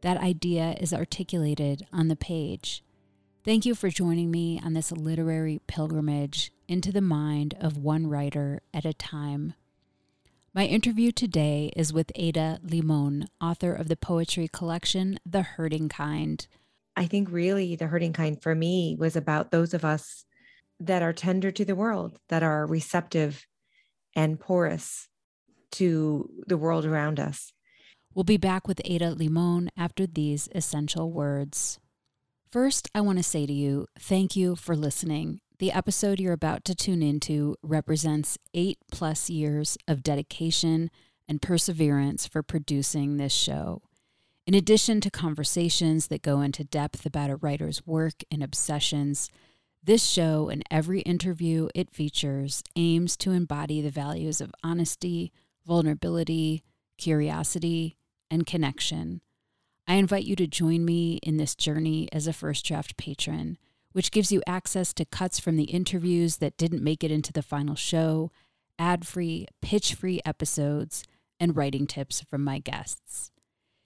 that idea is articulated on the page. Thank you for joining me on this literary pilgrimage into the mind of one writer at a time. My interview today is with Ada Limon, author of the poetry collection The Hurting Kind. I think really The Hurting Kind for me was about those of us that are tender to the world, that are receptive and porous to the world around us. We'll be back with Ada Limon after these essential words. First, I want to say to you, thank you for listening. The episode you're about to tune into represents eight plus years of dedication and perseverance for producing this show. In addition to conversations that go into depth about a writer's work and obsessions, this show and every interview it features aims to embody the values of honesty, vulnerability, curiosity, and connection. I invite you to join me in this journey as a First Draft patron, which gives you access to cuts from the interviews that didn't make it into the final show, ad free, pitch free episodes, and writing tips from my guests.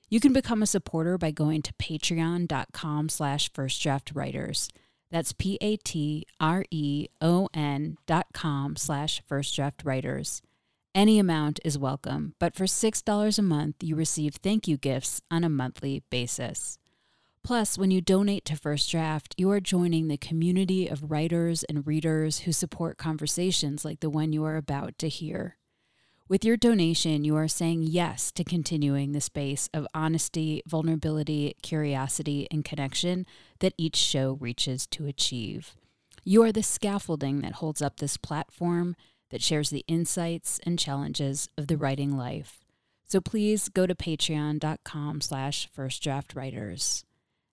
You can become a supporter by going to patreon.com slash firstdraftwriters. That's P-A-T-R-E-O-N dot com slash firstdraftwriters. Any amount is welcome, but for $6 a month, you receive thank you gifts on a monthly basis. Plus, when you donate to First Draft, you are joining the community of writers and readers who support conversations like the one you are about to hear. With your donation, you are saying yes to continuing the space of honesty, vulnerability, curiosity, and connection that each show reaches to achieve. You are the scaffolding that holds up this platform that shares the insights and challenges of the writing life. So please go to patreon.com slash firstdraftwriters.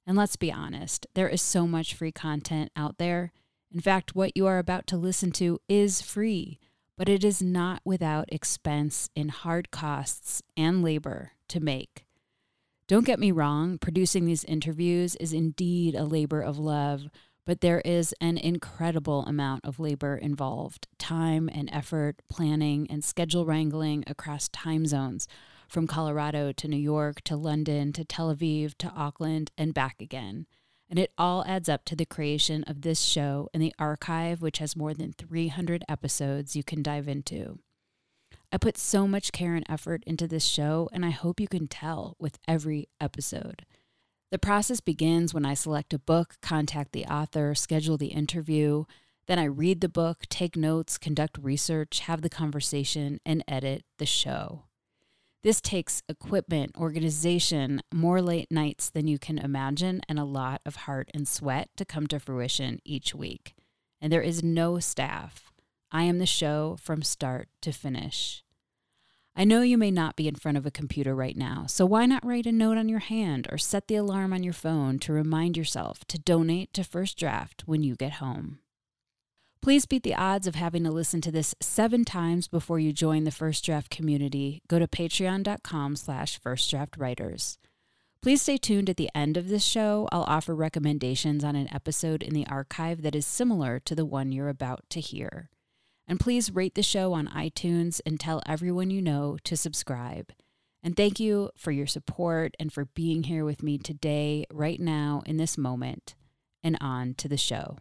And let's be honest, there is so much free content out there. In fact, what you are about to listen to is free, but it is not without expense in hard costs and labor to make. Don't get me wrong, producing these interviews is indeed a labor of love but there is an incredible amount of labor involved time and effort, planning, and schedule wrangling across time zones from Colorado to New York to London to Tel Aviv to Auckland and back again. And it all adds up to the creation of this show and the archive, which has more than 300 episodes you can dive into. I put so much care and effort into this show, and I hope you can tell with every episode. The process begins when I select a book, contact the author, schedule the interview. Then I read the book, take notes, conduct research, have the conversation, and edit the show. This takes equipment, organization, more late nights than you can imagine, and a lot of heart and sweat to come to fruition each week. And there is no staff. I am the show from start to finish. I know you may not be in front of a computer right now, so why not write a note on your hand or set the alarm on your phone to remind yourself to donate to First Draft when you get home? Please beat the odds of having to listen to this seven times before you join the First Draft community. Go to patreon.com slash firstdraftwriters. Please stay tuned at the end of this show. I'll offer recommendations on an episode in the archive that is similar to the one you're about to hear. And please rate the show on iTunes and tell everyone you know to subscribe. And thank you for your support and for being here with me today, right now, in this moment. And on to the show.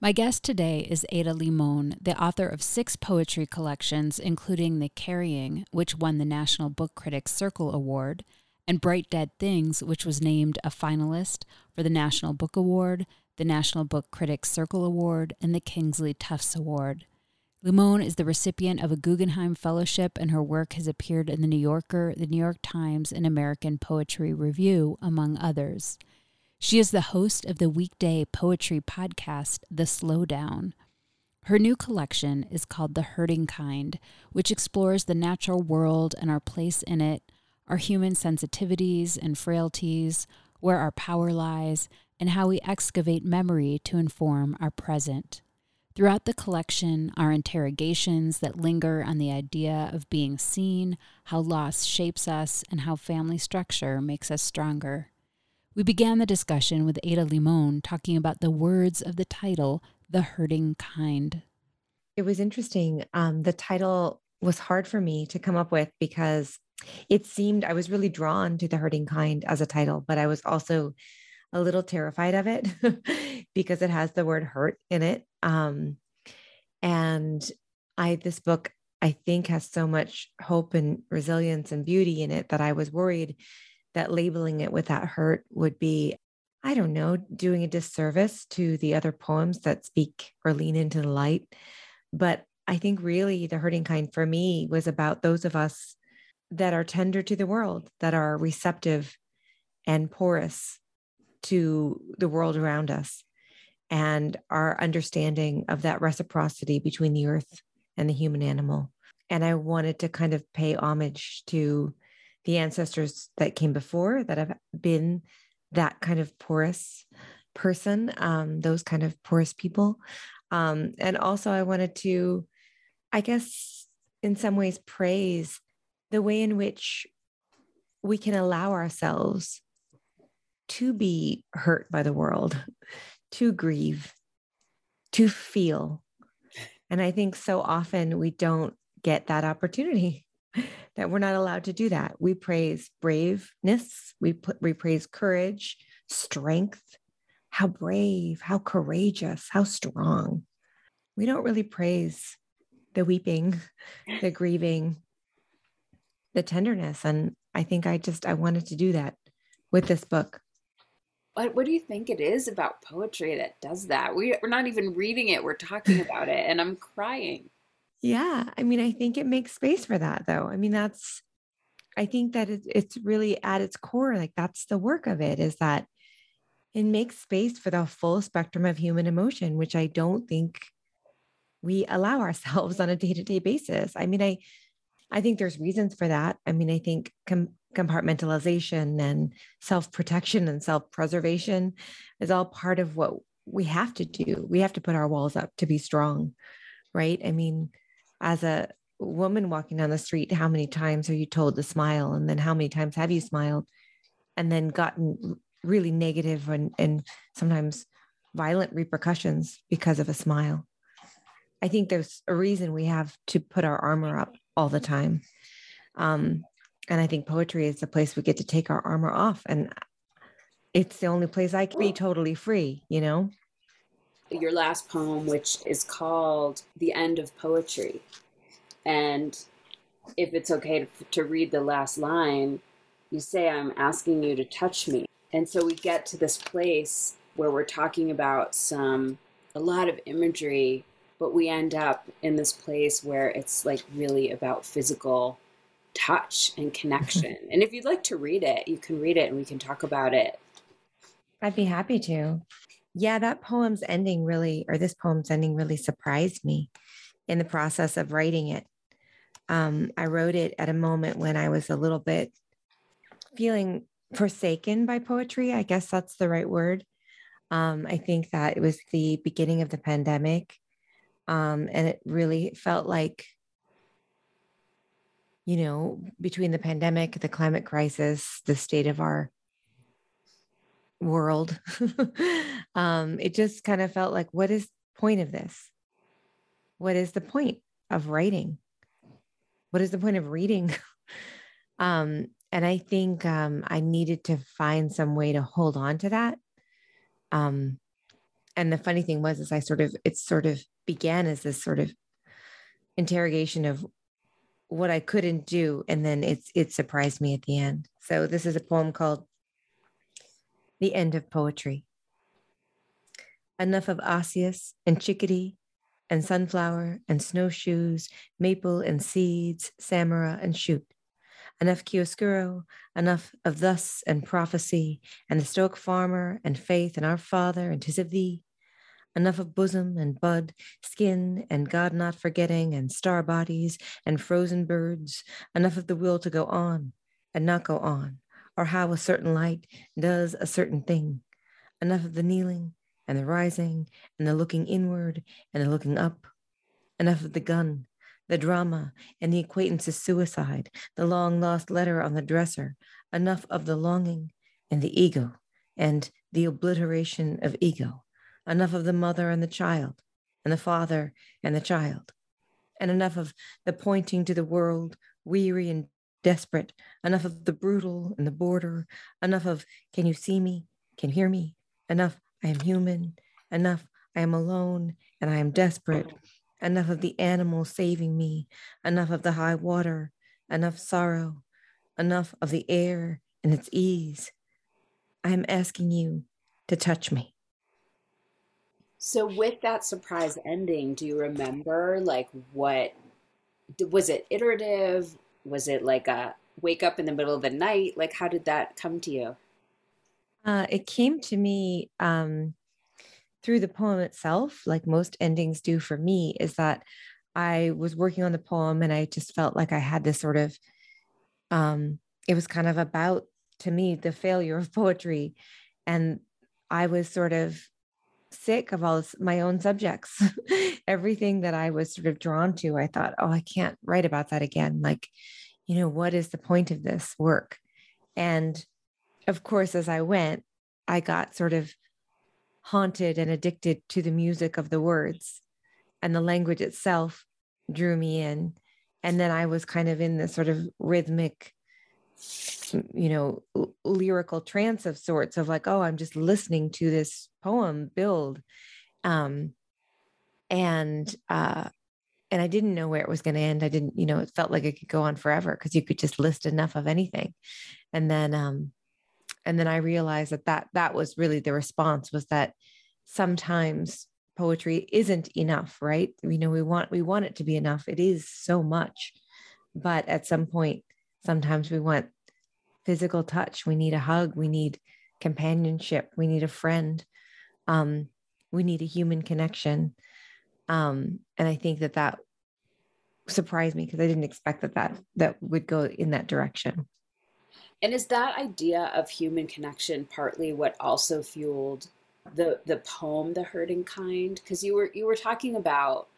My guest today is Ada Limon, the author of six poetry collections, including The Carrying, which won the National Book Critics Circle Award, and Bright Dead Things, which was named a finalist for the National Book Award, the National Book Critics Circle Award, and the Kingsley Tufts Award. Limon is the recipient of a Guggenheim Fellowship, and her work has appeared in The New Yorker, The New York Times, and American Poetry Review, among others. She is the host of the weekday poetry podcast, The Slowdown. Her new collection is called The Hurting Kind, which explores the natural world and our place in it, our human sensitivities and frailties, where our power lies, and how we excavate memory to inform our present. Throughout the collection are interrogations that linger on the idea of being seen, how loss shapes us, and how family structure makes us stronger. We began the discussion with Ada Limon talking about the words of the title, The Hurting Kind. It was interesting. Um, the title was hard for me to come up with because it seemed I was really drawn to the hurting kind as a title, but I was also a little terrified of it because it has the word hurt in it. Um, and I, this book, I think, has so much hope and resilience and beauty in it that I was worried that labeling it with that hurt would be, I don't know, doing a disservice to the other poems that speak or lean into the light. But I think really the hurting kind for me was about those of us that are tender to the world, that are receptive and porous to the world around us, and our understanding of that reciprocity between the earth and the human animal. And I wanted to kind of pay homage to the ancestors that came before that have been that kind of porous person, um, those kind of porous people. Um, and also, I wanted to, I guess, in some ways, praise the way in which we can allow ourselves to be hurt by the world, to grieve, to feel. And I think so often we don't get that opportunity, that we're not allowed to do that. We praise braveness, we, put, we praise courage, strength. How brave, how courageous, how strong. We don't really praise the weeping, the grieving, the tenderness. And I think I just, I wanted to do that with this book. What, what do you think it is about poetry that does that? We, we're not even reading it, we're talking about it, and I'm crying. Yeah. I mean, I think it makes space for that, though. I mean, that's, I think that it's really at its core, like that's the work of it is that it makes space for the full spectrum of human emotion, which I don't think we allow ourselves on a day to day basis. I mean, I, I think there's reasons for that. I mean, I think com- compartmentalization and self protection and self preservation is all part of what we have to do. We have to put our walls up to be strong, right? I mean, as a woman walking down the street, how many times are you told to smile? And then how many times have you smiled and then gotten really negative and, and sometimes violent repercussions because of a smile? I think there's a reason we have to put our armor up all the time. Um, and I think poetry is the place we get to take our armor off. And it's the only place I can be totally free, you know? Your last poem, which is called The End of Poetry. And if it's okay to, to read the last line, you say, I'm asking you to touch me. And so we get to this place where we're talking about some, a lot of imagery but we end up in this place where it's like really about physical touch and connection. and if you'd like to read it, you can read it and we can talk about it. I'd be happy to. Yeah, that poem's ending really, or this poem's ending really surprised me in the process of writing it. Um, I wrote it at a moment when I was a little bit feeling forsaken by poetry. I guess that's the right word. Um, I think that it was the beginning of the pandemic. Um, and it really felt like, you know, between the pandemic, the climate crisis, the state of our world, um, it just kind of felt like, what is point of this? What is the point of writing? What is the point of reading? um, and I think um, I needed to find some way to hold on to that. Um, and the funny thing was, is I sort of, it sort of began as this sort of interrogation of what I couldn't do. And then it's it surprised me at the end. So this is a poem called The End of Poetry. Enough of osseous and chickadee and sunflower and snowshoes, maple and seeds, samara and shoot. Enough chiaroscuro, enough of thus and prophecy, and the stoic farmer and faith in our Father and tis of thee. Enough of bosom and bud, skin and God not forgetting, and star bodies and frozen birds, enough of the will to go on and not go on, or how a certain light does a certain thing. Enough of the kneeling and the rising and the looking inward and the looking up. Enough of the gun, the drama and the acquaintance's suicide, the long lost letter on the dresser. Enough of the longing and the ego and the obliteration of ego enough of the mother and the child, and the father and the child, and enough of the pointing to the world, weary and desperate, enough of the brutal and the border, enough of, can you see me? Can you hear me? Enough, I am human, enough, I am alone and I am desperate, enough of the animal saving me, enough of the high water, enough sorrow, enough of the air and its ease. I am asking you to touch me. So with that surprise ending, do you remember like what was it iterative? Was it like a wake up in the middle of the night? Like how did that come to you? Uh, it came to me um, through the poem itself, like most endings do for me, is that I was working on the poem and I just felt like I had this sort of, um, it was kind of about to me the failure of poetry. And I was sort of sick of all this, my own subjects. Everything that I was sort of drawn to, I thought, oh, I can't write about that again. Like, you know, what is the point of this work? And of course, as I went, I got sort of haunted and addicted to the music of the words, and the language itself drew me in. And then I was kind of in this sort of rhythmic you know lyrical trance of sorts of like oh i'm just listening to this poem build. Um and uh and i didn't know where it was going to end. I didn't you know it felt like it could go on forever because you could just list enough of anything. And then um and then i realized that that that was really the response was that sometimes poetry isn't enough right? You know we want we want it to be enough. It is so much. But at some point sometimes we want physical touch. We need a hug. We need companionship. We need a friend. Um, we need a human connection. Um, and i think that that surprised me because i didn't expect that that that would go in that direction. And is that idea of human connection partly what also fueled the the poem the hurting kind? Because you were you were talking about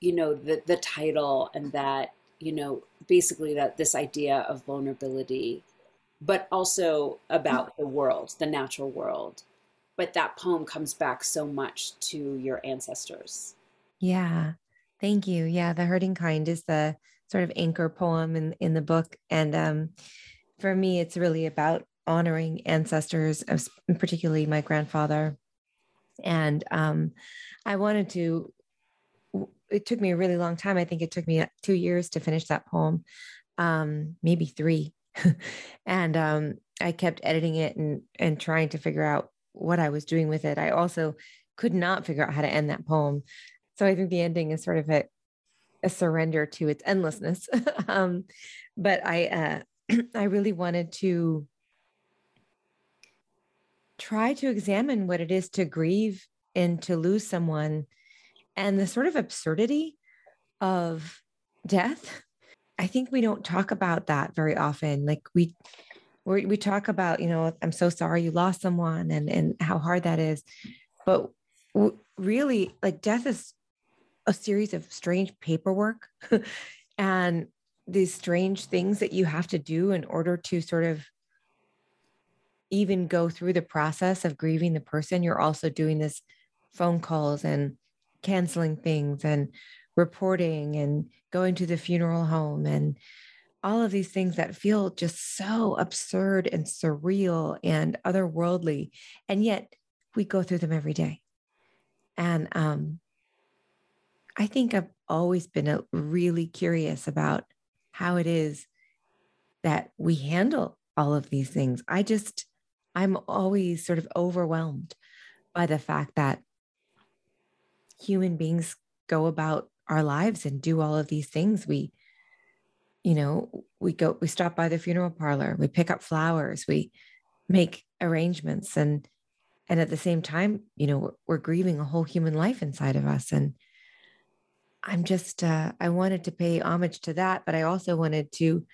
you know the the title and that you know basically that this idea of vulnerability but also about the world, the natural world. But that poem comes back so much to your ancestors. Yeah. Thank you. Yeah, The Hurting Kind is the sort of anchor poem in in the book and um for me it's really about honoring ancestors, particularly my grandfather. And um I wanted to it took me a really long time. I think it took me 2 years to finish that poem. Um maybe 3 and um, I kept editing it and and trying to figure out what I was doing with it. I also could not figure out how to end that poem. So I think the ending is sort of a, a surrender to its endlessness. um, but I uh, I really wanted to try to examine what it is to grieve and to lose someone and the sort of absurdity of death I think we don't talk about that very often. Like we we talk about, you know, I'm so sorry you lost someone and and how hard that is. But w- really like death is a series of strange paperwork and these strange things that you have to do in order to sort of even go through the process of grieving the person you're also doing this phone calls and canceling things and reporting and going to the funeral home and all of these things that feel just so absurd and surreal and otherworldly. And yet we go through them every day. And um, I think I've always been really curious about how it is that we handle all of these things. I just, I'm always sort of overwhelmed by the fact that human beings go about our lives and do all of these things. We, you know, we go, we stop by the funeral parlor, we pick up flowers, we make arrangements and and at the same time you know we're, we're grieving a whole human life inside of us and i'm just uh, i wanted to pay homage to that but i also wanted to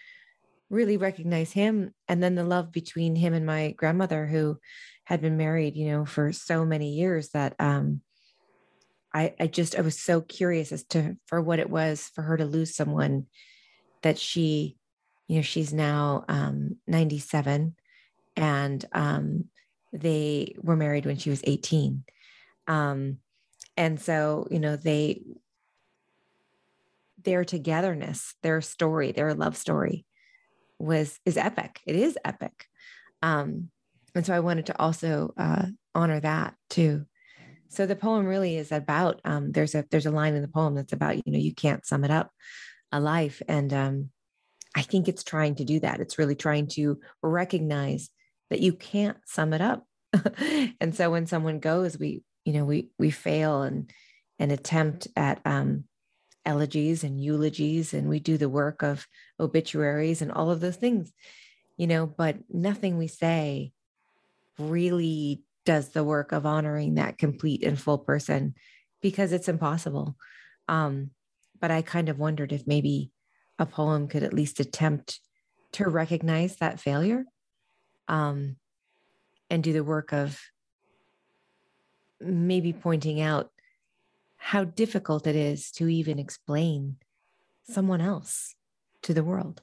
really recognize him and then the love between him and my grandmother who had been married you know for so many years that um i i just i was so curious as to for what it was for her to lose someone that she you know she's now um 97 and um they were married when she was 18 um and so you know they their togetherness their story their love story was is epic. It is epic. Um and so i wanted to also uh honor that too so the poem really is about um there's a there's a line in the poem that's about you know you can't sum it up a life and um i think it's trying to do that it's really trying to recognize that you can't sum it up. and so when someone goes, we, you know, we we fail and and attempt at um, elegies and eulogies, and we do the work of obituaries and all of those things, you know, but nothing we say really does the work of honoring that complete and full person because it's impossible. Um, but I kind of wondered if maybe a poem could at least attempt to recognize that failure um, and do the work of maybe pointing out how difficult it is to even explain someone else to the world.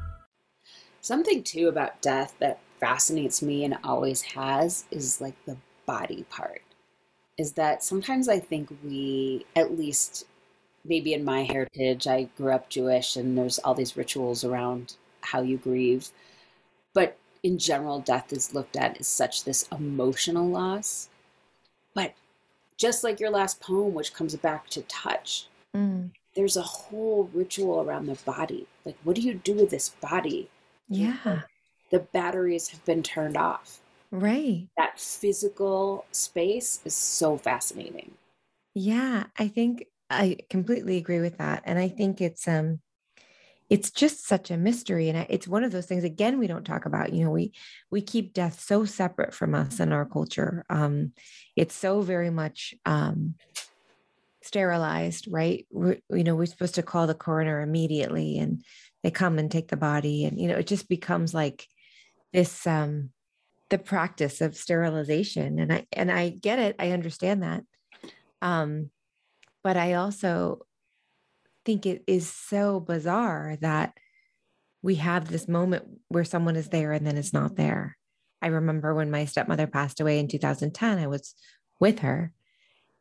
Something too about death that fascinates me and always has is like the body part. Is that sometimes I think we, at least maybe in my heritage, I grew up Jewish and there's all these rituals around how you grieve. But in general, death is looked at as such this emotional loss. But just like your last poem, which comes back to touch, Mm. there's a whole ritual around the body. Like, what do you do with this body? Yeah, The batteries have been turned off. right. That physical space is so fascinating. Yeah, I think I completely agree with that. And I think it's um it's just such a mystery and it's one of those things again we don't talk about you know we we keep death so separate from us in our culture um it's so very much um sterilized right we're, you know we're supposed to call the coroner immediately and they come and take the body and you know it just becomes like this um the practice of sterilization and i and i get it i understand that um but i also think it is so bizarre that we have this moment where someone is there and then it's not there. I remember when my stepmother passed away in 2010 i was with her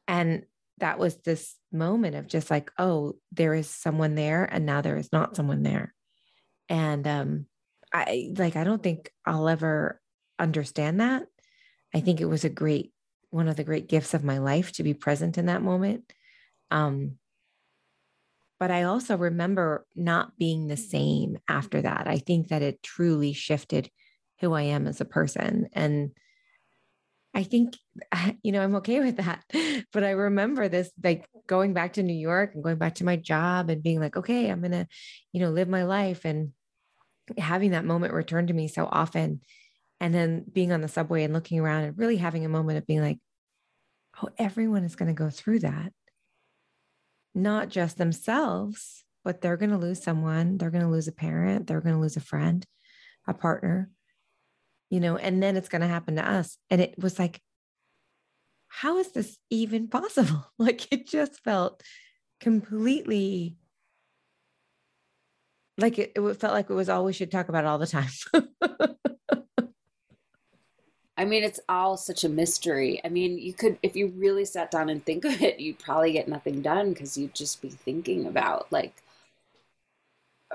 and that was this moment of just like oh there is someone there and now there is not someone there. And um i like i don't think i'll ever understand that. I think it was a great one of the great gifts of my life to be present in that moment. Um but i also remember not being the same after that. I think that it truly shifted who i am as a person. And I think, you know, I'm okay with that. But I remember this, like going back to New York and going back to my job and being like, okay, I'm going to, you know, live my life and having that moment return to me so often. And then being on the subway and looking around and really having a moment of being like, oh, everyone is going to go through that. Not just themselves, but they're going to lose someone. They're going to lose a parent. They're going to lose a friend, a partner you know, and then it's going to happen to us. And it was like, how is this even possible? Like it just felt completely like it, it felt like it was all we should talk about all the time. I mean, it's all such a mystery. I mean, you could, if you really sat down and think of it, you'd probably get nothing done because you'd just be thinking about, like,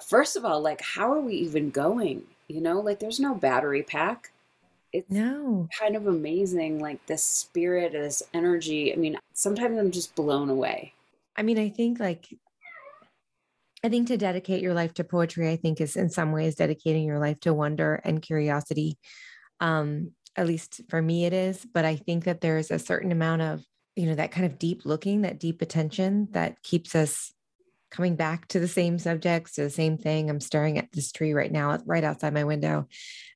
first of all, like, how are we even going? You know, like, there's no battery pack. It's no. kind of amazing, like, this spirit, this energy. I mean, sometimes I'm just blown away. I mean, I think like I think to dedicate your life to poetry, I think is in some ways dedicating your life to wonder and curiosity. Um, at least for me, it is. But I think that there's a certain amount of, you know, that kind of deep looking, that deep attention that keeps us coming back to the same subjects, to the same thing. I'm staring at this tree right now, right outside my window.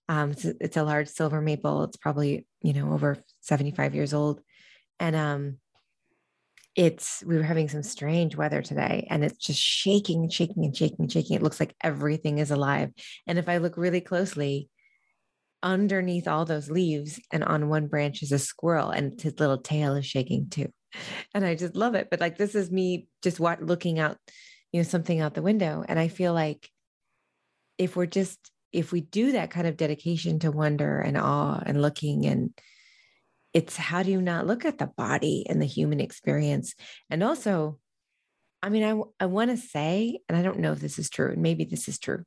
Um, it's, a, it's a large silver maple. It's probably, you know, over 75 years old. And um, it's we were having some strange weather today and it's just shaking and shaking and shaking and shaking. It looks like everything is alive. And if I look really closely, underneath all those leaves and on one branch is a squirrel and his little tail is shaking too. And I just love it. But like this is me just what looking out, you know, something out the window. And I feel like if we're just if we do that kind of dedication to wonder and awe and looking and it's how do you not look at the body and the human experience? And also i mean i, I want to say and i don't know if this is true and maybe this is true.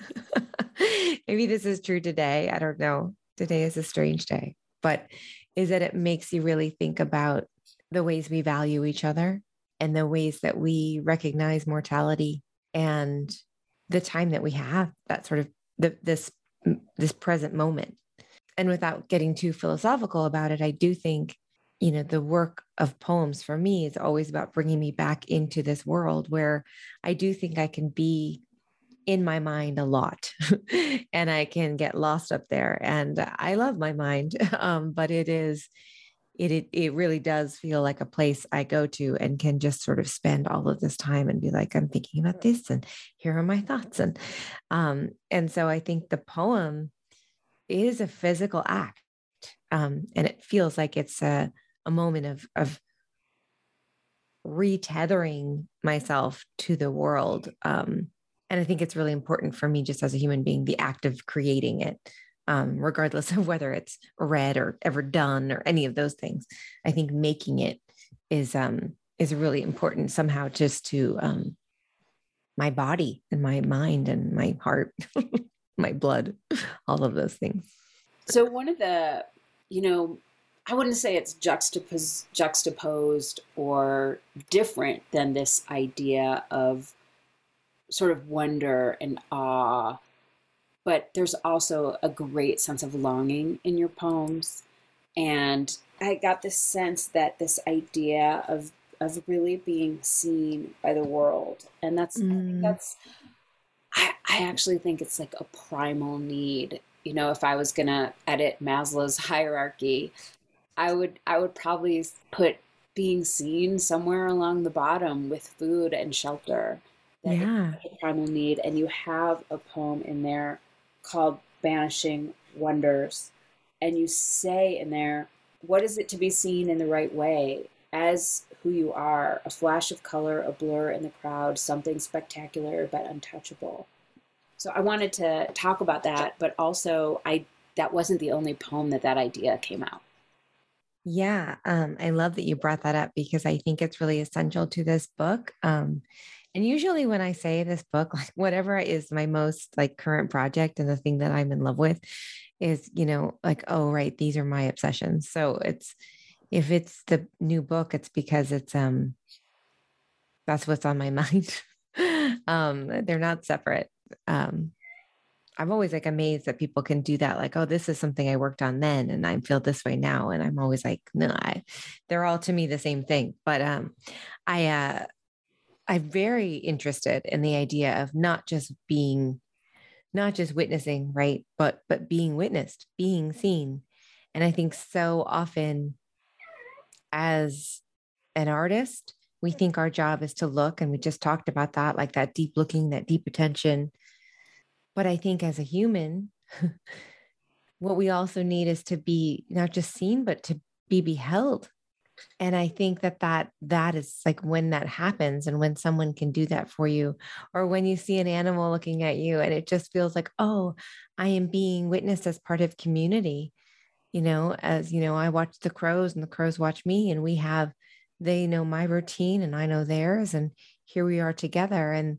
Maybe this is true today. I don't know. Today is a strange day. But is that it makes you really think about the ways we value each other and the ways that we recognize mortality and the time that we have that sort of the, this this present moment and without getting too philosophical about it, I do think, you know, the work of poems for me is always about bringing me back into this world where I do think I can be in my mind a lot and I can get lost up there. And I love my mind, um, but it is. It, it it really does feel like a place I go to and can just sort of spend all of this time and be like, I'm thinking about this and here are my thoughts. And um, and so I think the poem is a physical act. Um, and it feels like it's a, a moment of, of retethering myself to the world. Um, and I think it's really important for me, just as a human being, the act of creating it, um, regardless of whether it's read or ever done or any of those things. I think making it is um, is really important somehow, just to um, my body and my mind and my heart. my blood, all of those things. So one of the, you know, I wouldn't say it's juxtaposed, juxtaposed or different than this idea of sort of wonder and awe, but there's also a great sense of longing in your poems. And I got this sense that this idea of of really being seen by the world, and that's mm. that's I, I actually think it's like a primal need. You know, if I was gonna edit Maslow's hierarchy, I would I would probably put being seen somewhere along the bottom with food and shelter. That yeah. a primal need. And you have a poem in there called Banishing Wonders. And you say in there, what is it to be seen in the right way? As who you are, a flash of color, a blur in the crowd, something spectacular but untouchable. So I wanted to talk about that, but also I that wasn't the only poem that that idea came out. Yeah, um, I love that you brought that up because I think it's really essential to this book. Um, and usually when I say this book, like whatever is my most like current project and the thing that I'm in love with is, you know, like, oh, right, these are my obsessions. So it's if it's the new book, it's because it's um that's what's on my mind. um, they're not separate. Um, I'm always like amazed that people can do that. Like, oh, this is something I worked on then, and I feel this way now. And I'm always like, no, I, they're all to me the same thing. But um, I, uh, I'm very interested in the idea of not just being, not just witnessing, right, but but being witnessed, being seen. And I think so often as an artist, we think our job is to look, and we just talked about that, like that deep looking, that deep attention. But I think as a human, what we also need is to be not just seen, but to be beheld, and i think that that that is like when that happens and when someone can do that for you or when you see an animal looking at you and it just feels like oh i am being witnessed as part of community. You know as you know i watch the crows and the crows watch me and we have they know my routine and i know theirs and here we are together. And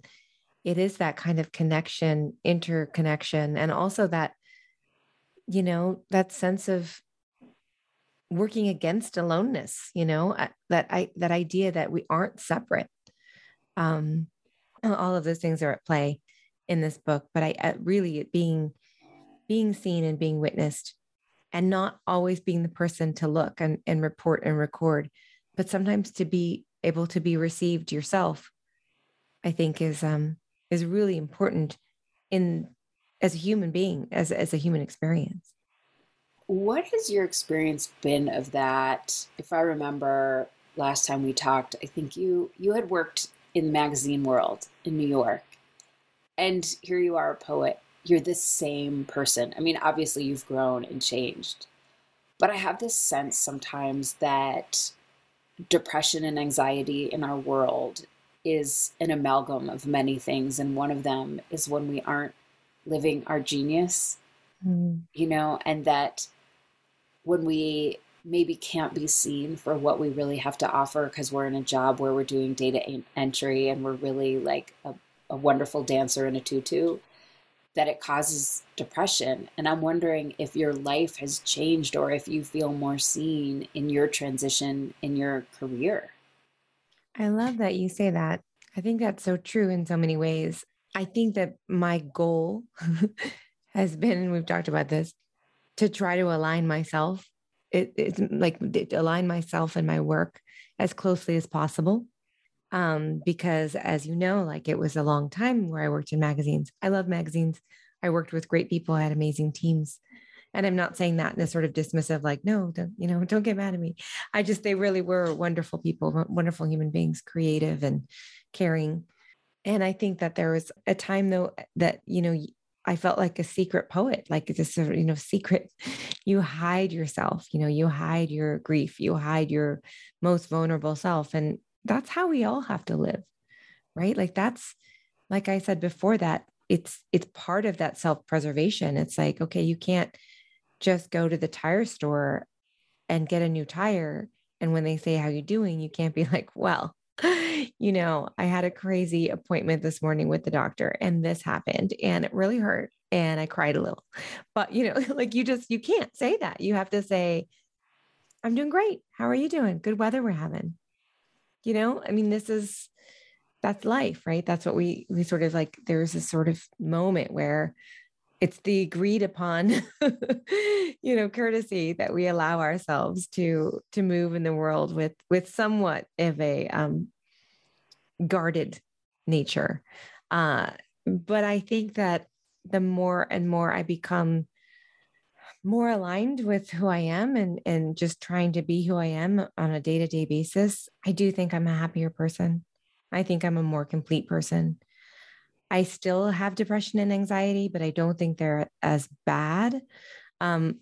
it is that kind of connection interconnection and also that you know that sense of working against aloneness you know that i that idea that we aren't separate. Um all of those things are at play in this book but i really being being seen and being witnessed and not always being the person to look and, and report and record but sometimes to be able to be received yourself i think is um is really important in as a human being as as a human experience what has your experience been of that? If I remember last time we talked, I think you you had worked in the magazine world in New York. And here you are a poet. You're the same person. I mean, obviously you've grown and changed. But I have this sense sometimes that depression and anxiety in our world is an amalgam of many things and one of them is when we aren't living our genius mm. you know, and that when we maybe can't be seen for what we really have to offer because we're in a job where we're doing data entry and we're really like a, a wonderful dancer in a tutu, that it causes depression. And I'm wondering if your life has changed or if you feel more seen in your transition in your career. I love that you say that. I think that's so true in so many ways. I think that my goal has been, and we've talked about this, to try to align myself. It, it's like align myself and my work as closely as possible. Um, because as you know, like it was a long time where I worked in magazines. I love magazines. I worked with great people. I had amazing teams. And I'm not saying that in a sort of dismissive, like, no, don't, you know, don't get mad at me. I just, they really were wonderful people, wonderful human beings, creative and caring. And I think that there was a time though that, you know, I felt like a secret poet, like this, you know, secret. You hide yourself, you know, you hide your grief, you hide your most vulnerable self. And that's how we all have to live, right? Like that's, like I said before that, it's it's part of that self-preservation. It's like, okay, you can't just go to the tire store and get a new tire. And when they say, How you doing? You can't be like, well, you know, I had a crazy appointment this morning with the doctor and this happened and it really hurt and I cried a little. But, you know, like you just, you can't say that. You have to say, I'm doing great. How are you doing? Good weather we're having. You know, I mean, this is, that's life, right? That's what we, we sort of like, there's this sort of moment where it's the agreed upon you know courtesy that we allow ourselves to to move in the world with with somewhat of a um, guarded nature. Uh, but i think that the more and more i become more aligned with who i am and and just trying to be who i am on a day-to-day basis i do think i'm a happier person. I think i'm a more complete person I still have depression and anxiety, but I don't think they're as bad. Um,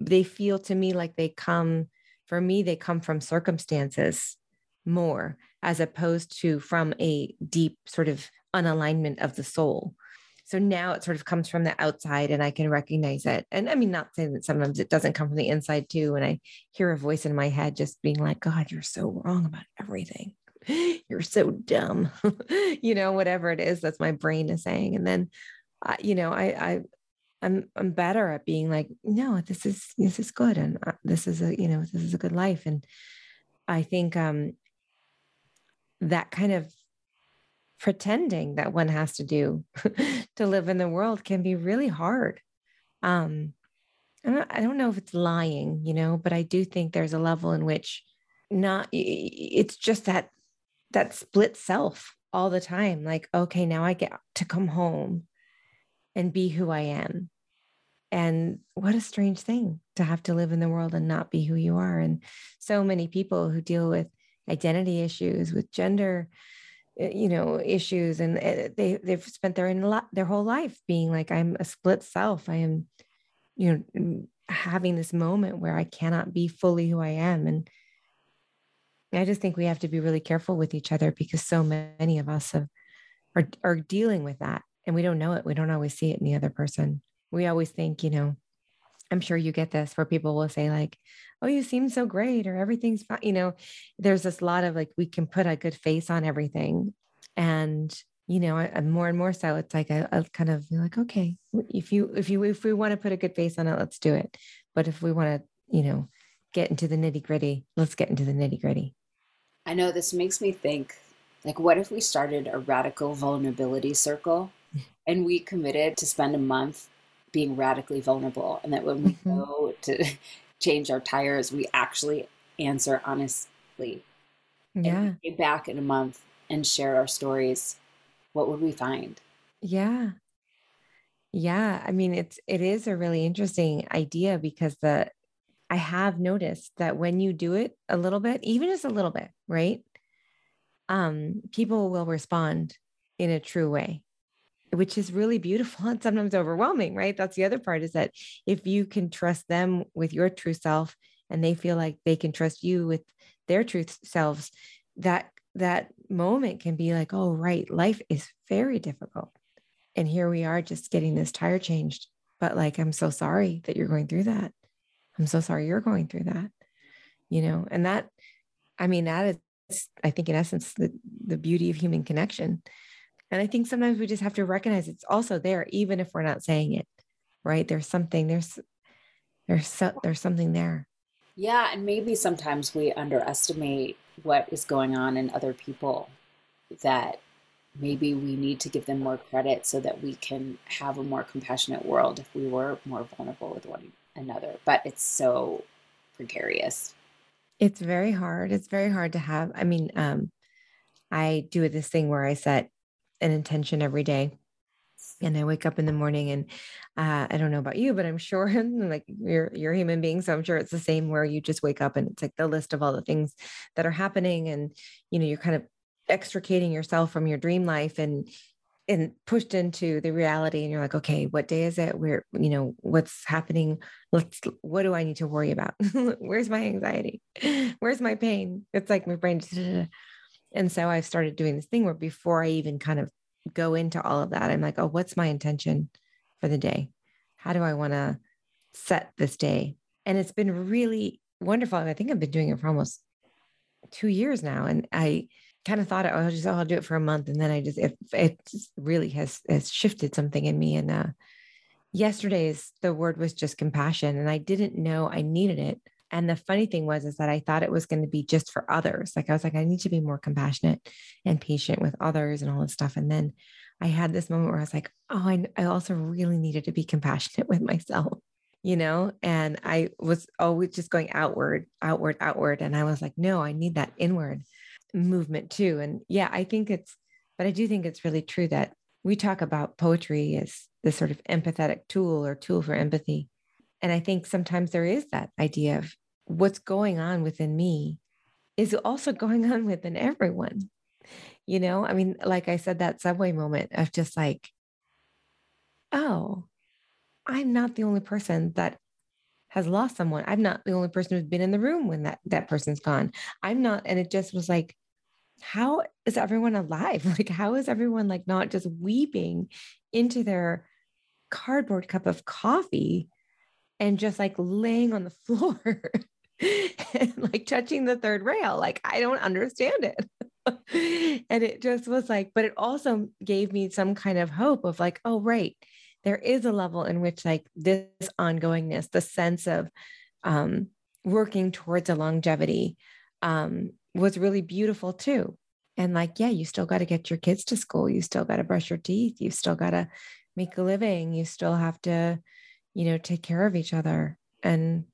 they feel to me like they come, for me, they come from circumstances more as opposed to from a deep sort of unalignment of the soul. So now it sort of comes from the outside and I can recognize it. And I mean, not saying that sometimes it doesn't come from the inside too. And I hear a voice in my head just being like, God, you're so wrong about everything. you're so dumb you know whatever it is that's my brain is saying and then you know i i i'm i'm better at being like no this is this is good and uh, this is a you know this is a good life and i think um that kind of pretending that one has to do to live in the world can be really hard. Um I don't know if it's lying, you know, but I do think there's a level in which not it's just that that split self all the time. Like okay now i get to come home and be who i am. And what a strange thing to have to live in the world and not be who you are. And so many people who deal with identity issues with gender eh, you know issues and eh, they they've spent their in their whole life being like i'm a split self. I am you know having this moment where i cannot be fully who i am. And I just think we have to be really careful with each other because so many of us have, are, are dealing with that and we don't know it. We don't always see it in the other person. We always think, you know, I'm sure you get this where people will say, like, oh, you seem so great or everything's fine. You know, there's this lot of like, we can put a good face on everything. And, you know, more and more so, it's like I kind of like, okay, if you, if you, if we want to put a good face on it, let's do it. But if we want to, you know, get into the nitty gritty, let's get into the nitty gritty. I know this makes me think like, what if we started a radical vulnerability circle and we committed to spend a month being radically vulnerable? And that when we mm-hmm. go to change our tires we actually answer honestly. Yeah. came back in a month and share our stories. What would we find? Yeah. Yeah. I mean it's it is a really interesting idea because the i have noticed that when you do it a little bit even just a little bit right um people will respond in a true way which is really beautiful and sometimes overwhelming, right? That's the other part is that if you can trust them with your true self and they feel like they can trust you with their truth selves, that that moment can be like, oh, right, life is very difficult. And here we are just getting this tire changed. But like, I'm so sorry that you're going through that. I'm so sorry you're going through that. You know, and that, I mean, that is, I think, in essence, the, the beauty of human connection and I think sometimes we just have to recognize it's also there, even if we're not saying it, right? There's something, there's, there's, so, there's something there. Yeah. And maybe sometimes we underestimate what is going on in other people that maybe we need to give them more credit so that we can have a more compassionate world if we were more vulnerable with one another. Another, but it's so precarious. It's very hard. It's very hard to have. I mean, um, I do this thing where I set an intention every day and I wake up in the morning and uh, I don't know about you, but I'm sure like you're you're a human being, so I'm sure it's the same where you just wake up and it's like the list of all the things that are happening, and you know you're kind of extricating yourself from your dream life and and pushed into the reality, and you're like, okay, what day is it? Where you know what's happening? Let's what do I need to worry about? Where's my anxiety? Where's my pain? It's like my brain. Just, and so I've started doing this thing where before I even kind of go into all of that, I'm like, oh, what's my intention for the day? How do I want to set this day? And it's been really wonderful. I think I've been doing it for almost two years now. And I kind of thought, oh, I'll just, oh, I'll do it for a month. And then I just, it, it really has, has shifted something in me. And uh, yesterday's, the word was just compassion. And I didn't know I needed it and the funny thing was, is that I thought it was going to be just for others. Like I was like, I need to be more compassionate and patient with others and all this stuff. And then I had this moment where I was like, oh, I, I also really needed to be compassionate with myself, you know? And I was always just going outward, outward, outward. And I was like, no, I need that inward movement too. And yeah, I think it's, but I do think it's really true that we talk about poetry as this sort of empathetic tool or tool for empathy. And I think sometimes there is that idea of what's going on within me is also going on within everyone. You know, I mean, like I said, that subway moment of just like, oh, I'm not the only person that has lost someone. I'm not the only person who's been in the room when that that person's gone. I'm not, and it just was like, how is everyone alive? Like, how is everyone like not just weeping into their cardboard cup of coffee and just like laying on the floor and like touching the third rail. Like, I don't understand it. and it just was like, but it also gave me some kind of hope of like, oh, right. There is a level in which like this ongoingness, the sense of um, working towards a longevity um, was really beautiful too. And like, yeah, you still got to get your kids to school. You still got to brush your teeth. You still got to make a living. You still have to, you know, take care of each other. And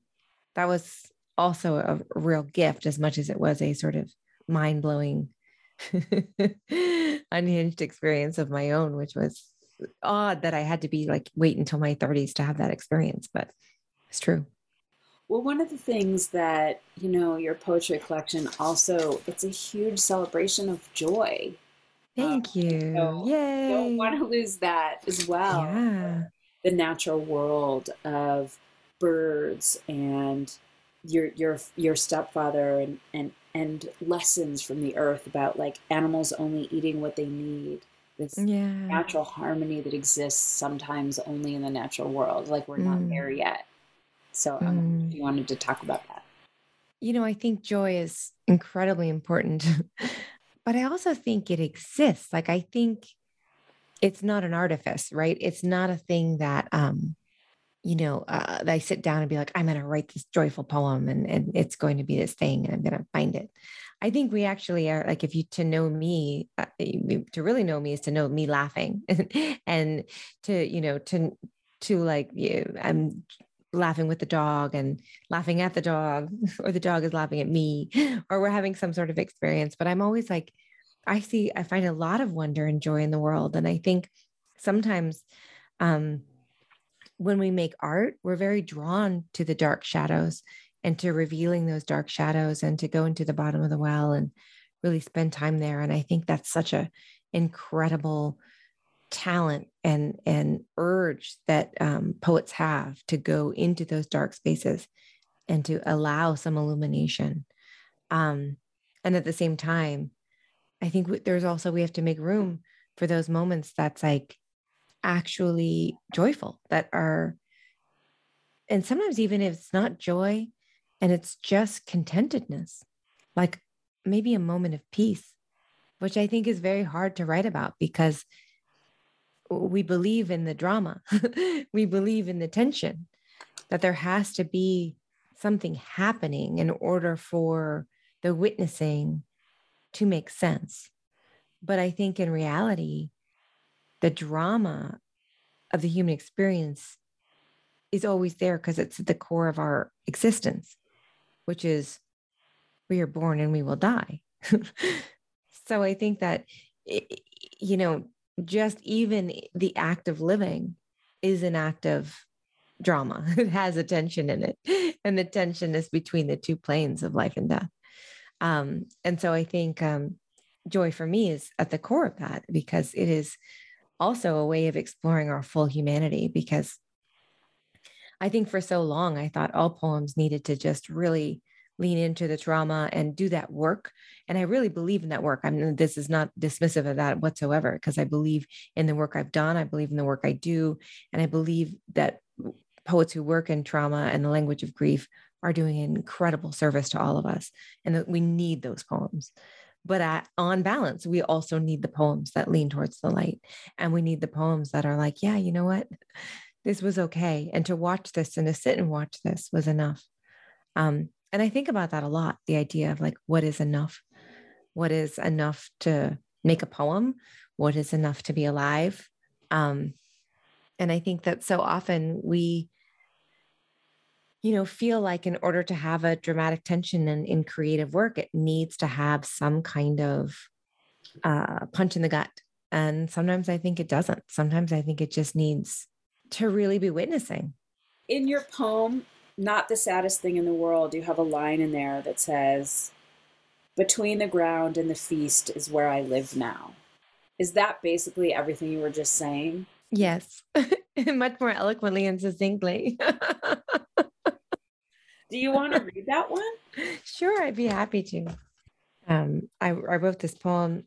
that was also a real gift as much as it was a sort of mind blowing, unhinged experience of my own, which was odd that I had to be like wait until my 30s to have that experience, but it's true. Well, one of the things that, you know, your poetry collection also, it's a huge celebration of joy. Thank um, you. So Yay. Don't want to lose that as well. Yeah. The natural world of birds and your your your stepfather and and and lessons from the earth about like animals only eating what they need this Yeah. natural harmony that exists sometimes only in the natural world like we're not Mm. there yet so I Mm. if you wanted to talk about that You know, I think joy is incredibly important, but I also think it exists. Like, I think it's not an artifice, right? It's not a thing that, um, you know, uh, that I sit down and be like, I'm going to write this joyful poem and, and it's going to be this thing and I'm going to find it. I think we actually are like, if you to know me, uh, to really know me is to know me laughing and to, you know, to, to like, you, I'm laughing with the dog and laughing at the dog, or the dog is laughing at me, or we're having some sort of experience. But I'm always like, I see, I find a lot of wonder and joy in the world. And I think sometimes um, when we make art, we're very drawn to the dark shadows and to revealing those dark shadows and to go into the bottom of the well and really spend time there. And I think that's such a incredible talent and and urge that um, poets have to go into those dark spaces and to allow some illumination. Um, and at the same time i think there's also we have to make room for those moments that's like actually joyful that are and sometimes even if it's not joy and it's just contentedness like maybe a moment of peace which i think is very hard to write about because we believe in the drama. We believe in the tension that there has to be something happening in order for the witnessing to make sense. But i think in reality the drama of the human experience is always there because it's at the core of our existence which is we are born and we will die. So i think that you know just even the act of living is an act of drama. It has a tension in it and the tension is between the two planes of life and death. Um, and so i think um, joy for me is at the core of that because it is also a way of exploring our full humanity because I think for so long I thought all poems needed to just really lean into the trauma and do that work. And I really believe in that work. I mean, this is not dismissive of that whatsoever, because I believe in the work I've done. I believe in the work I do. And I believe that poets who work in trauma and the language of grief are doing an incredible service to all of us and that we need those poems. But at, on balance, we also need the poems that lean towards the light. And we need the poems that are like, yeah, you know what? This was okay. And to watch this and to sit and watch this was enough. Um, and I think about that a lot the idea of like, what is enough? What is enough to make a poem? What is enough to be alive? Um, and I think that so often we, you know, feel like in order to have a dramatic tension in, in creative work, it needs to have some kind of uh, punch in the gut. And sometimes I think it doesn't. Sometimes I think it just needs to really be witnessing. in your poem not the saddest thing in the world you have a line in there that says between the ground and the feast is where i live now is that basically everything you were just saying Yes, much more eloquently and succinctly. do you want to read that one sure, I'd be happy to. Um, I, I wrote this poem.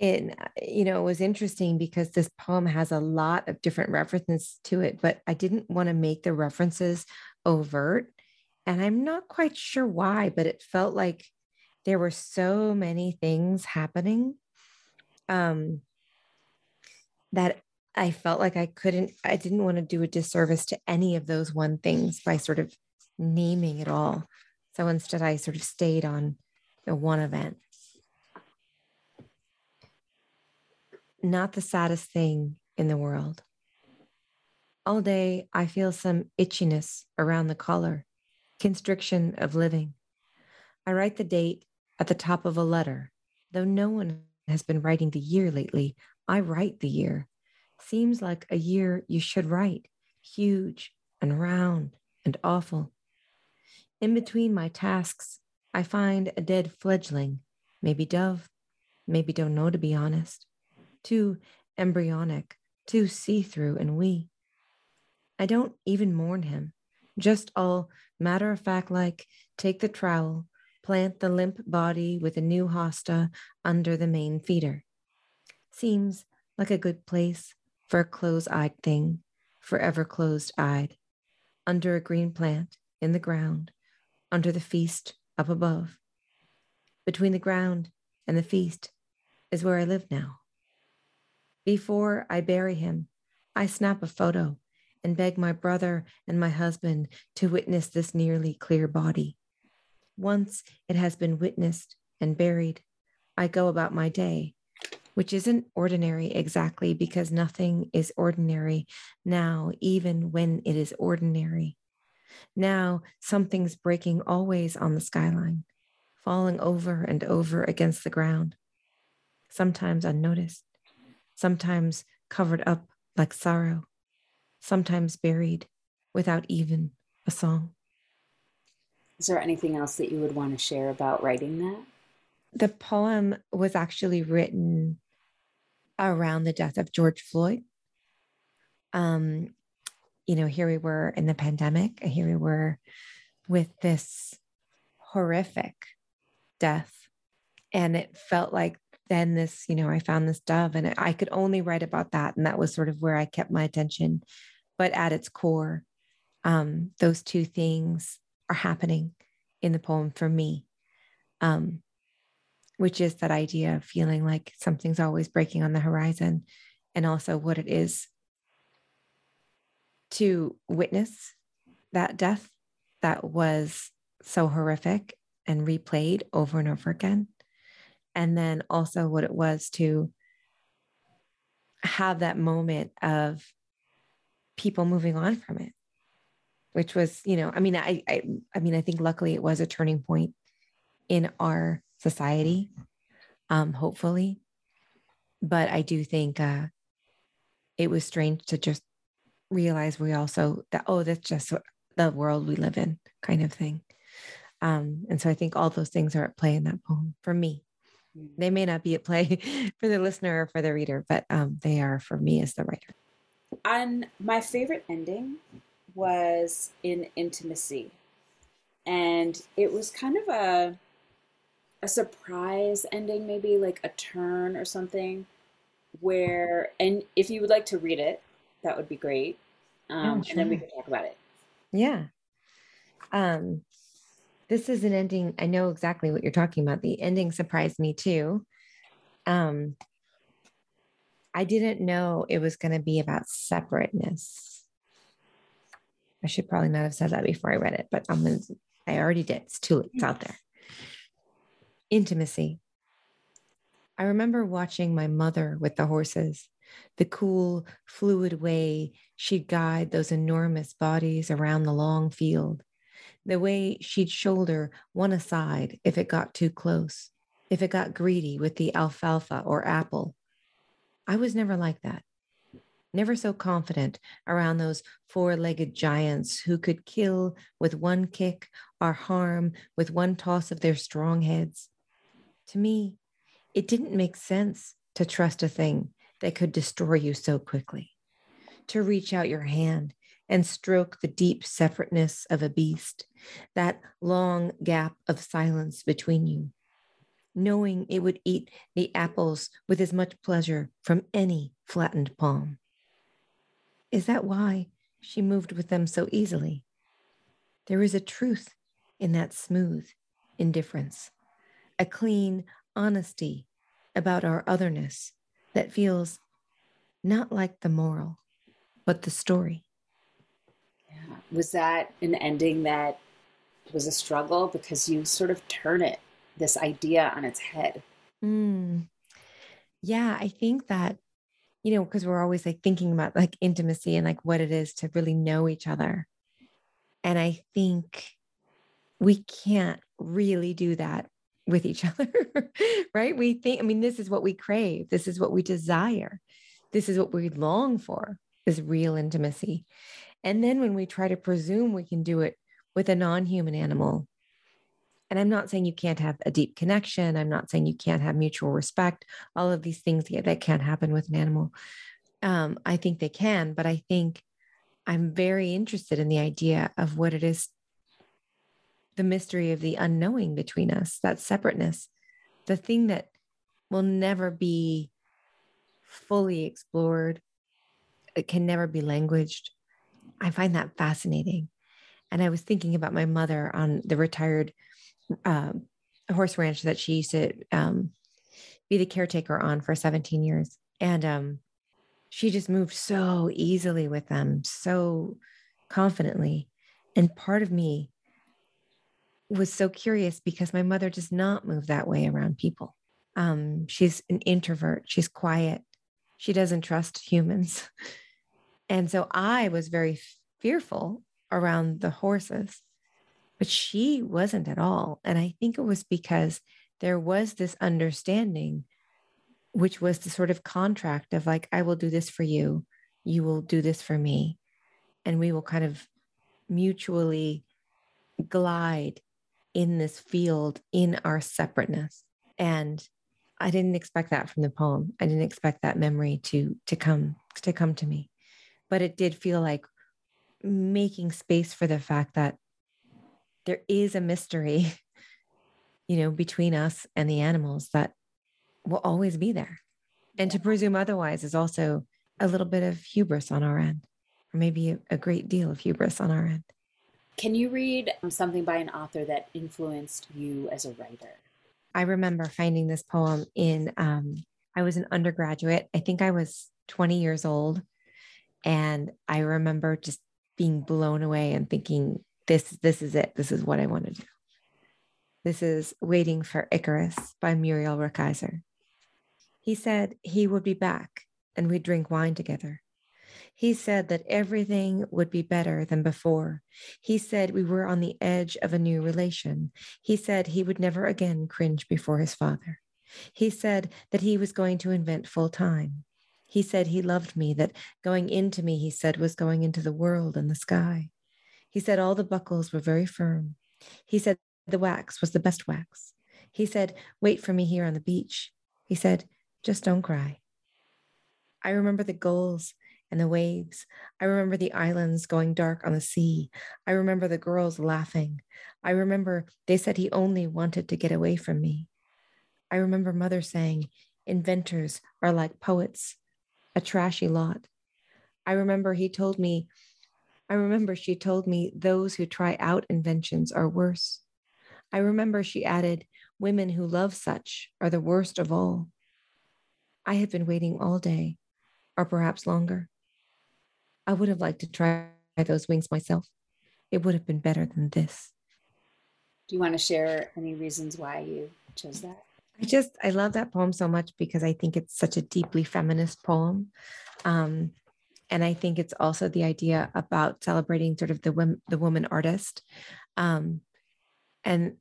And you know, it was interesting because this poem has a lot of different references to it, but I didn't want to make the references overt. And I'm not quite sure why, but it felt like there were so many things happening um, that I felt like I couldn't, I didn't want to do a disservice to any of those one things by sort of naming it all. So instead, I sort of stayed on the one event. Not the saddest thing in the world. All day, I feel some itchiness around the collar, constriction of living. I write the date at the top of a letter, though no one has been writing the year lately. I write the year. Seems like a year you should write, huge and round and awful. In between my tasks, I find a dead fledgling, maybe dove, maybe don't know to be honest, too embryonic, too see through and wee. I don't even mourn him, Just all matter of fact, like take the trowel, plant the limp body with a new hosta under the main feeder. Seems like a good place for a close eyed thing, forever closed eyed, under a green plant in the ground, under the feast up above. Between the ground and the feast is where I live now. Before I bury him, I snap a photo and beg my brother and my husband to witness this nearly clear body. Once it has been witnessed and buried, I go about my day, which isn't ordinary exactly because nothing is ordinary now, even when it is ordinary. Now, something's breaking always on the skyline, falling over and over against the ground, sometimes unnoticed, sometimes covered up like sorrow sometimes buried without even a song. Is there anything else that you would want to share about writing that? The poem was actually written around the death of George Floyd. Um, you know, here we were in the pandemic, here we were with this horrific death. And it felt like then this, you know, I found this dove and I could only write about that. And that was sort of where I kept my attention but at its core, um, those two things are happening in the poem for me, um, which is that idea of feeling like something's always breaking on the horizon, and also what it is to witness that death that was so horrific and replayed over and over again. And then also what it was to have that moment of people moving on from it which was you know i mean I, I i mean i think luckily it was a turning point in our society um hopefully but i do think uh it was strange to just realize we also that oh that's just the world we live in kind of thing um and so i think all those things are at play in that poem for me. They may not be at play for the listener or for the reader but um they are for me as the writer and my favorite ending was in intimacy. And it was kind of a a surprise ending, maybe like a turn or something where and if you would like to read it, that would be great. Um, sure. and then we can talk about it. Yeah. Um this is an ending. I know exactly what you're talking about. The ending surprised me too. Um, I didn't know it was going to be about separateness. I should probably not have said that before I read it, but I'm gonna, I already did. It's too late. It's out there. Intimacy. I remember watching my mother with the horses, the cool, fluid way she'd guide those enormous bodies around the long field, the way she'd shoulder one aside if it got too close, if it got greedy with the alfalfa or apple, I was never like that. Never so confident around those four legged giants who could kill with one kick or harm with one toss of their strong heads. To me, it didn't make sense to trust a thing that could destroy you so quickly, to reach out your hand and stroke the deep separateness of a beast, that long gap of silence between you knowing it would eat the apples with as much pleasure from any flattened palm. Is that why she moved with them so easily? There is a truth in that smooth indifference, a clean honesty about our otherness that feels not like the moral, but the story. Yeah. Was that an ending that was a struggle because you sort of turn it this idea on its head. Mm. Yeah, I think that, you know, because we're always like thinking about like intimacy and like what it is to really know each other. And I think we can't really do that with each other, right? We think, I mean, this is what we crave, this is what we desire, this is what we long for is real intimacy. And then when we try to presume we can do it with a non human animal, and I'm not saying you can't have a deep connection. I'm not saying you can't have mutual respect. All of these things that can't happen with an animal. Um, I think they can, but I think I'm very interested in the idea of what it is the mystery of the unknowing between us, that separateness, the thing that will never be fully explored, it can never be languaged. I find that fascinating. And I was thinking about my mother on the retired uh, horse ranch that she used to um, be the caretaker on for 17 years. And um, she just moved so easily with them, so confidently. And part of me was so curious because my mother does not move that way around people. Um, she's an introvert, she's quiet, she doesn't trust humans. And so I was very fearful around the horses, but she wasn't at all. And I think it was because there was this understanding, which was the sort of contract of like, I will do this for you, you will do this for me. And we will kind of mutually glide in this field in our separateness. And I didn't expect that from the poem. I didn't expect that memory to to come to come to me. But it did feel like making space for the fact that there is a mystery, you know, between us and the animals that will always be there. And to presume otherwise is also a little bit of hubris on our end, or maybe a, great deal of hubris on our end. Can you read something by an author that influenced you as a writer? I remember finding this poem in, um, I was an undergraduate. I think I was 20 years old. And I remember just being blown away and thinking, this, this is it. This is what I want to do. This is Waiting for Icarus by Muriel Rukeyser. He said he would be back and we'd drink wine together. He said that everything would be better than before. He said we were on the edge of a new relation. He said he would never again cringe before his father. He said that he was going to invent full time. He said he loved me, that going into me, he said, was going into the world and the sky. He said all the buckles were very firm. He said the wax was the best wax. He said, wait for me here on the beach. He said, just don't cry. I remember the gulls and the waves. I remember the islands going dark on the sea. I remember the girls laughing. I remember they said he only wanted to get away from me. I remember mother saying, inventors are like poets a trashy lot. I remember he told me, I remember she told me those who try out inventions are worse. I remember she added, women who love such are the worst of all. I had been waiting all day, or perhaps longer. I would have liked to try those wings myself. It would have been better than this. Do you want to share any reasons why you chose that? I just I love that poem so much because I think it's such a deeply feminist poem. Um, and I think it's also the idea about celebrating sort of the women, the woman artist, um, and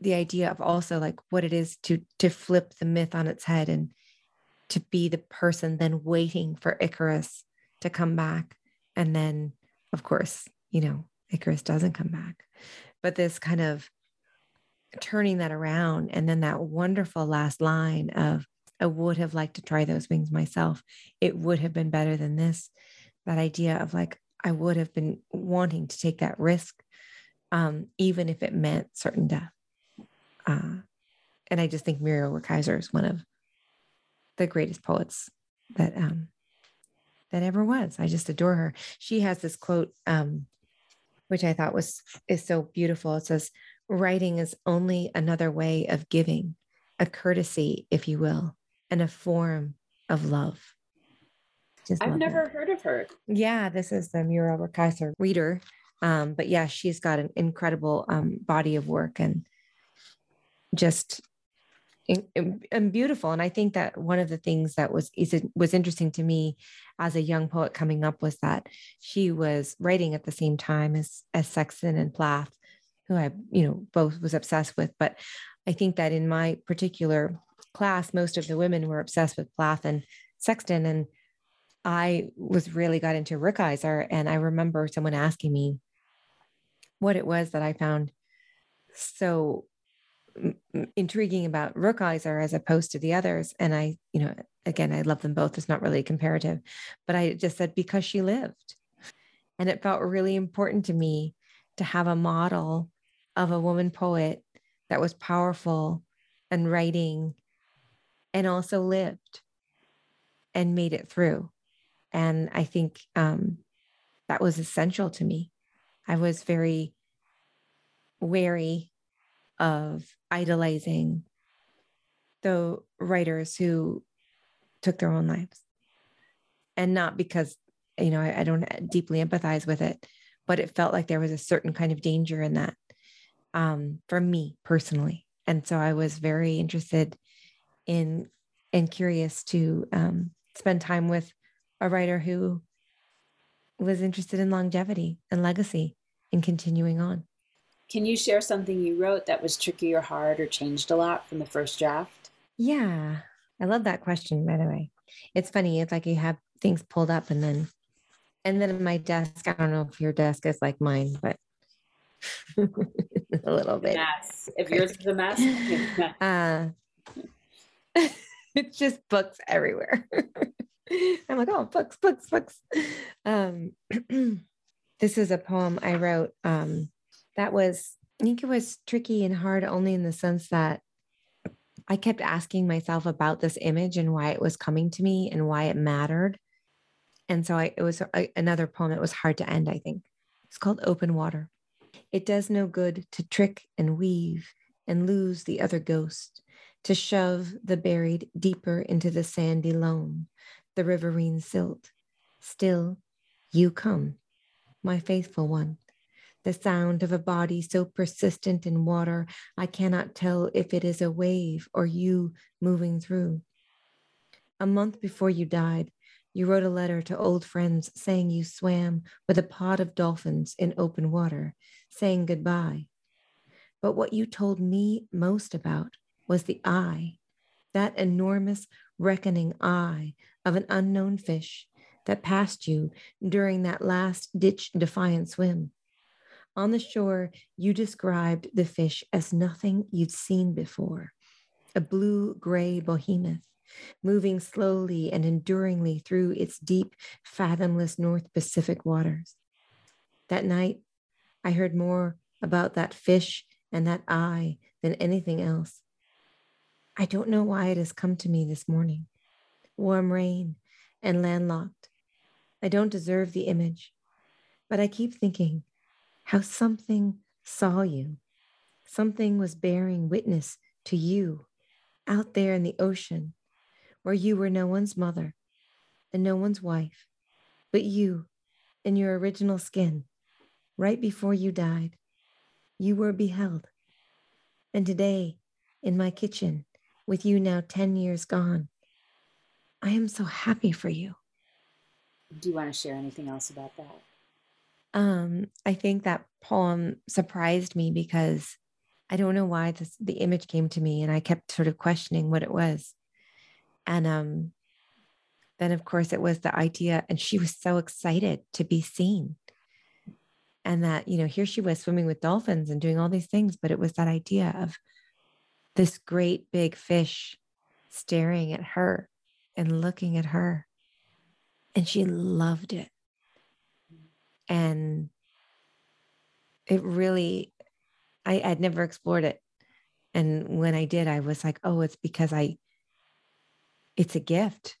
the idea of also like what it is to to flip the myth on its head and to be the person then waiting for Icarus to come back, and then of course you know Icarus doesn't come back, but this kind of turning that around and then that wonderful last line of i would have liked to try those wings myself. It would have been better than this. That idea of like i would have been wanting to take that risk um, even if it meant certain death. Uh, and i just think muriel rukeyser is one of the greatest poets that um, that ever was. I just adore her. She has this quote um, which i thought was is so beautiful. It says writing is only another way of giving, a courtesy, if you will, and a form of love. Just I've never heard of her. Yeah, this is the Muriel Rukeyser reader. Um, but yeah, she's got an incredible um, body of work and just and beautiful. And I think that one of the things that was was interesting to me as a young poet coming up was that she was writing at the same time as as Sexton and Plath, who I, you know, both was obsessed with. But I think that in my particular class, most of the women were obsessed with Plath and Sexton. And I was really got into Rukeyser. And I remember someone asking me what it was that I found so intriguing about Rukeyser as opposed to the others. And I, you know, again, I love them both. It's not really comparative, but I just said because she lived. And it felt really important to me to have a model of a woman poet that was powerful and writing and also lived and made it through. And I think um, that was essential to me. I was very wary of idolizing the writers who took their own lives. And not because, you know, I, I don't deeply empathize with it, but it felt like there was a certain kind of danger in that um, for me personally. And so I was very interested in and curious to um, spend time with a writer who was interested in longevity and legacy and continuing on. Can you share something you wrote that was tricky or hard or changed a lot from the first draft? Yeah, I love that question, by the way. It's funny. It's like you have things pulled up and then, and then my desk, I don't know if your desk is like mine, but a little bit. Mess. If yours is a mess, uh, it's just books everywhere. I'm like, oh, books, books, books. Um, this is a poem I wrote um, that was, I think it was tricky and hard only in the sense that I kept asking myself about this image and why it was coming to me and why it mattered. And so I, it was a, another poem that was hard to end, I think. It's called Open Water. It does no good to trick and weave and lose the other ghost, to shove the buried deeper into the sandy loam, the riverine silt. Still, you come, my faithful one. The sound of a body so persistent in water, I cannot tell if it is a wave or you moving through. A month before you died, you wrote a letter to old friends saying you swam with a pod of dolphins in open water, saying goodbye. But what you told me most about was the eye, that enormous reckoning eye of an unknown fish that passed you during that last ditch defiant swim. On the shore, you described the fish as nothing you'd seen before a blue gray behemoth, moving slowly and enduringly through its deep, fathomless North Pacific waters. That night, I heard more about that fish and that eye than anything else. I don't know why it has come to me this morning. Warm rain and landlocked. I don't deserve the image, but I keep thinking how something saw you. Something was bearing witness to you out there in the ocean where you were no one's mother and no one's wife, but you in your original skin right before you died. You were beheld. And today, in my kitchen, with you now 10 years gone, I am so happy for you. Do you want to share anything else about that? Um, I think that poem surprised me because I don't know why this, the image came to me and I kept sort of questioning what it was. And um, then, of course, it was the idea, and she was so excited to be seen. And that, you know, here she was swimming with dolphins and doing all these things, but it was that idea of this great big fish staring at her and looking at her. And she loved it and it really I, I'd never explored it. And when I did, I was like, oh, it's because I it's a gift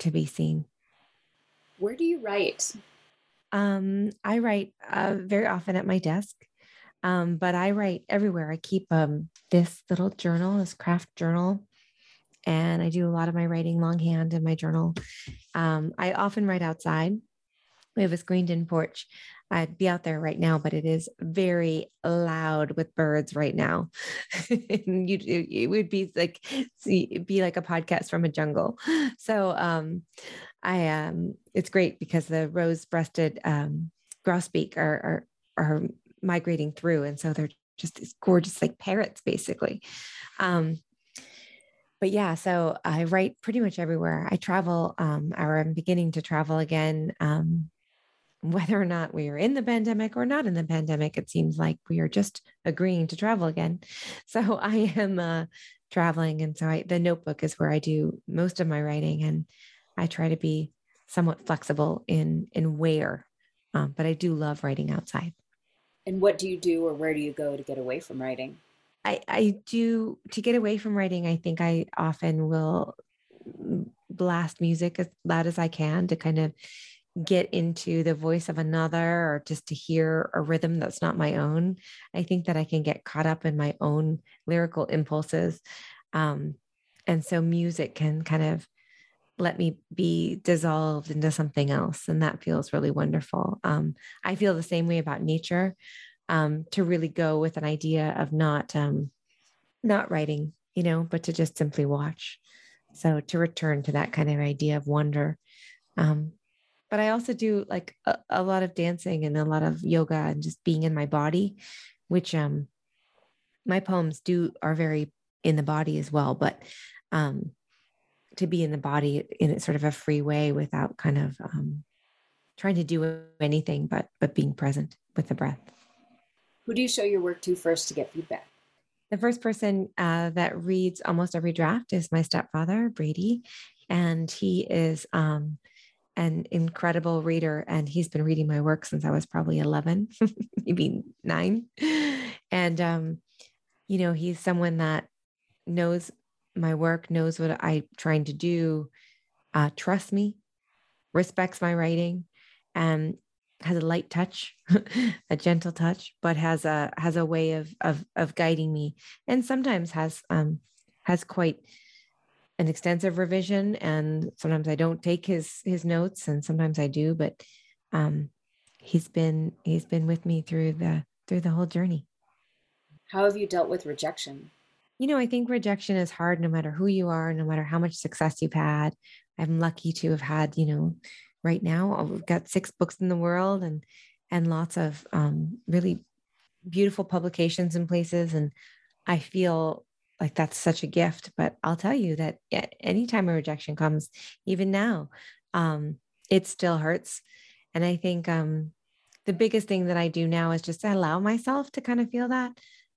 to be seen. Where do you write? Um, I write uh, very often at my desk, um, but I write everywhere. I keep um, this little journal, this craft journal, and I do a lot of my writing longhand in my journal. Um, I often write outside we have a screened in porch. I'd be out there right now, but it is very loud with birds right now. you it would be like see, be like a podcast from a jungle. So um, I um, it's great because the rose-breasted um, grosbeak are, are are migrating through, and so they're just these gorgeous like parrots, basically. Um, but yeah, so I write pretty much everywhere. I travel, um, I'm beginning to travel again. Um, whether or not we are in the pandemic or not in the pandemic, it seems like we are just agreeing to travel again. So I am uh, traveling. And so I, the notebook is where I do most of my writing. And I try to be somewhat flexible in, in where Um, but I do love writing outside. And what do you do or where do you go to get away from writing? I, I do to get away from writing. I think I often will blast music as loud as I can to kind of get into the voice of another or just to hear a rhythm that's not my own. I think that I can get caught up in my own lyrical impulses. Um, and so music can kind of let me be dissolved into something else. And that feels really wonderful. Um, I feel the same way about nature. Um, to really go with an idea of not um, not writing, you know, but to just simply watch. So to return to that kind of idea of wonder. But I also do like a, a, lot of dancing and a lot of yoga and just being in my body, which um my poems do are very in the body as well. But um to be in the body in a sort of a free way without kind of um, trying to do anything but but being present with the breath. Who do you show your work to first to get feedback? The first person uh, that reads almost every draft is my stepfather, Brady, and he is um, an incredible reader. And he's been reading my work since I was probably 11, maybe nine. And, um, you know, he's someone that knows my work, knows what I'm trying to do, uh, trusts me, respects my writing, and has a light touch, a gentle touch, but has a has a way of of of guiding me, and sometimes has um has quite an extensive revision. And sometimes I don't take his his notes, and sometimes I do. But um, he's been he's been with me through the through the whole journey. How have you dealt with rejection? You know, I think rejection is hard no matter who you are, no matter how much success you've had. I'm lucky to have had, you know, right now we've got six books in the world and and lots of um, really beautiful publications in places. And I feel like that's such a gift. But I'll tell you that anytime a rejection comes, even now, um, it still hurts. And I think um, the biggest thing that I do now is just to allow myself to kind of feel that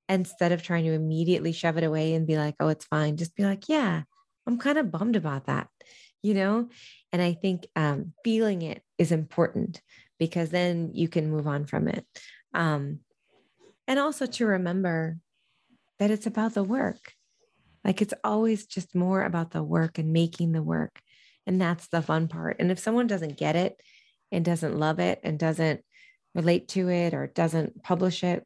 instead of trying to immediately shove it away and be like, oh, it's fine. Just be like, yeah, I'm kind of bummed about that, you know? And I think um, feeling it is important because then you can move on from it. Um, and also to remember that it's about the work. Like it's always just more about the work and making the work. And that's the fun part. And if someone doesn't get it and doesn't love it and doesn't relate to it or doesn't publish it,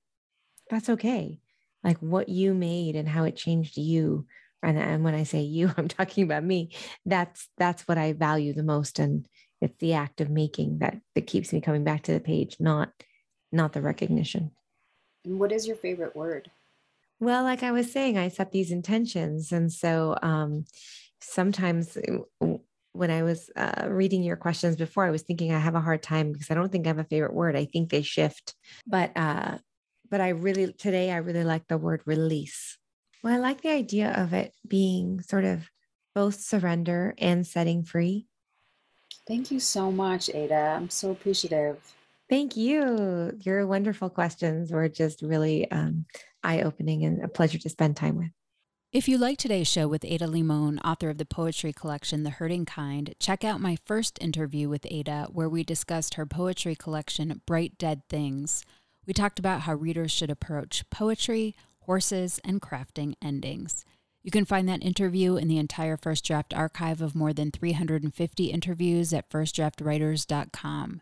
that's okay. Like what you made and how it changed you. And, and when I say you, I'm talking about me. That's that's what I value the most. And it's the act of making that that keeps me coming back to the page, not not the recognition. And what is your favorite word? Well, like I was saying, I set these intentions. And so um, sometimes uh, when I was uh, reading your questions before, I was thinking I have a hard time because I don't think I have a favorite word. I think they shift. But uh, but I really today I really like the word release. Well, I like the idea of it being sort of both surrender and setting free. Thank you so much, Ada. I'm so appreciative. Thank you. Your wonderful questions were just really um, eye opening and a pleasure to spend time with. If you like today's show with Ada Limon, author of the poetry collection The Hurting Kind, check out my first interview with Ada, where we discussed her poetry collection Bright Dead Things. We talked about how readers should approach poetry, horses, and crafting endings. You can find that interview in the entire First Draft archive of more than 350 interviews at firstdraftwriters.com.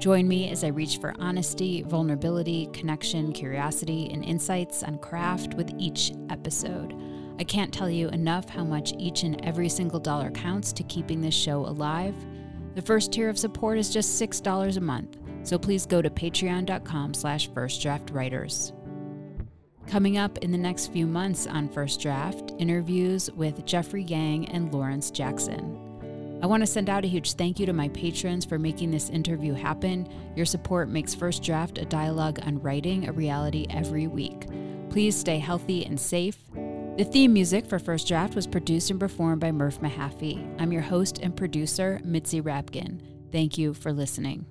Join me as I reach for honesty, vulnerability, connection, curiosity, and insights on craft with each episode. I can't tell you enough how much each and every single dollar counts to keeping this show alive. The first tier of support is just $6 a month, so please go to patreon.com slash firstdraftwriters. Coming up in the next few months on First Draft, interviews with Jeffrey Yang and Lawrence Jackson. I want to send out a huge thank you to my patrons for making this interview happen. Your support makes First Draft a dialogue on writing a reality every week. Please stay healthy and safe. The theme music for First Draft was produced and performed by Murph Mahaffey. I'm your host and producer, Mitzi Rapkin. Thank you for listening.